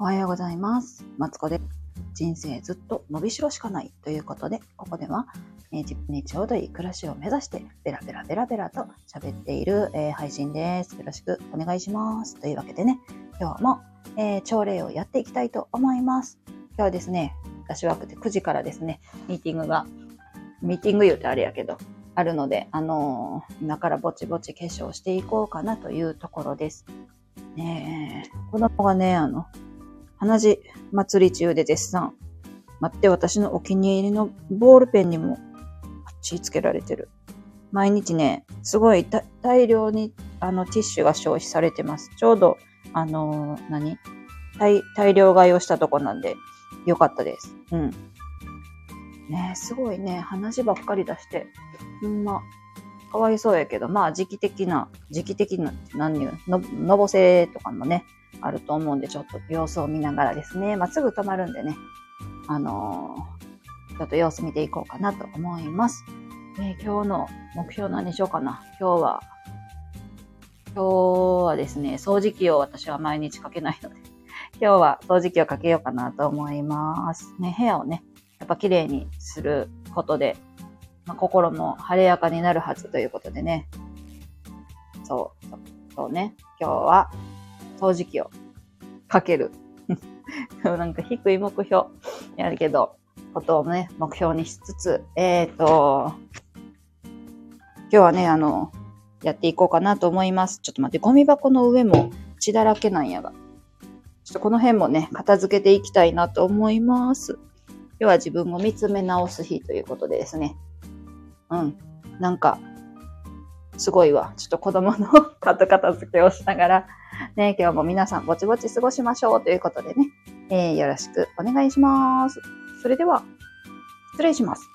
おはようございます。マツコです人生ずっと伸びしろしかないということで、ここでは、えー自分にちょうどいい暮らしを目指して、ベラベラベラベラと喋っている、えー配信です。よろしくお願いします。というわけでね、今日も、えー朝礼をやっていきたいと思います。今日はですね、私枠で9時からですね、ミーティングが、ミーティング言うとあれやけど、あるので、あのー今からぼちぼち化粧していこうかなというところです。ねえ、子供がね、あの、鼻血祭り中で絶賛。待って、私のお気に入りのボールペンにも血つけられてる。毎日ね、すごい大量にあのティッシュが消費されてます。ちょうど、あのー何？大大量買いをしたとこなんで、よかったです。うん。ねすごいね、鼻血ばっかり出して、ほんま、かわいそうやけど、まあ時期的な、時期的な、何言うの、のぼせとかもね、あると思うんで、ちょっと様子を見ながらですね、まあ、すぐ止まるんでね、あのーちょっと様子見ていこうかなと思います。えー今日の目標何にしようかな。今日は、今日はですね、掃除機を私は毎日かけないので、今日は掃除機をかけようかなと思います。ね、部屋をね、やっぱ綺麗にすることで、まあ、心も晴れやかになるはずということでね。そうそうね。今日は掃除機をかける。なんか低い目標やるけど、ことをね、目標にしつつ、えっ、と、今日はね、あの、やっていこうかなと思います。ちょっと待って、ゴミ箱の上も血だらけなんやが。ちょっとこの辺もね、片付けていきたいなと思います。今日は自分を見つめ直す日ということでですね。うん。なんか、すごいわ。ちょっと子供の 後片付けをしながら、ね、今日も皆さんぼちぼち過ごしましょうということでね、えーよろしくお願いします。それでは、失礼します。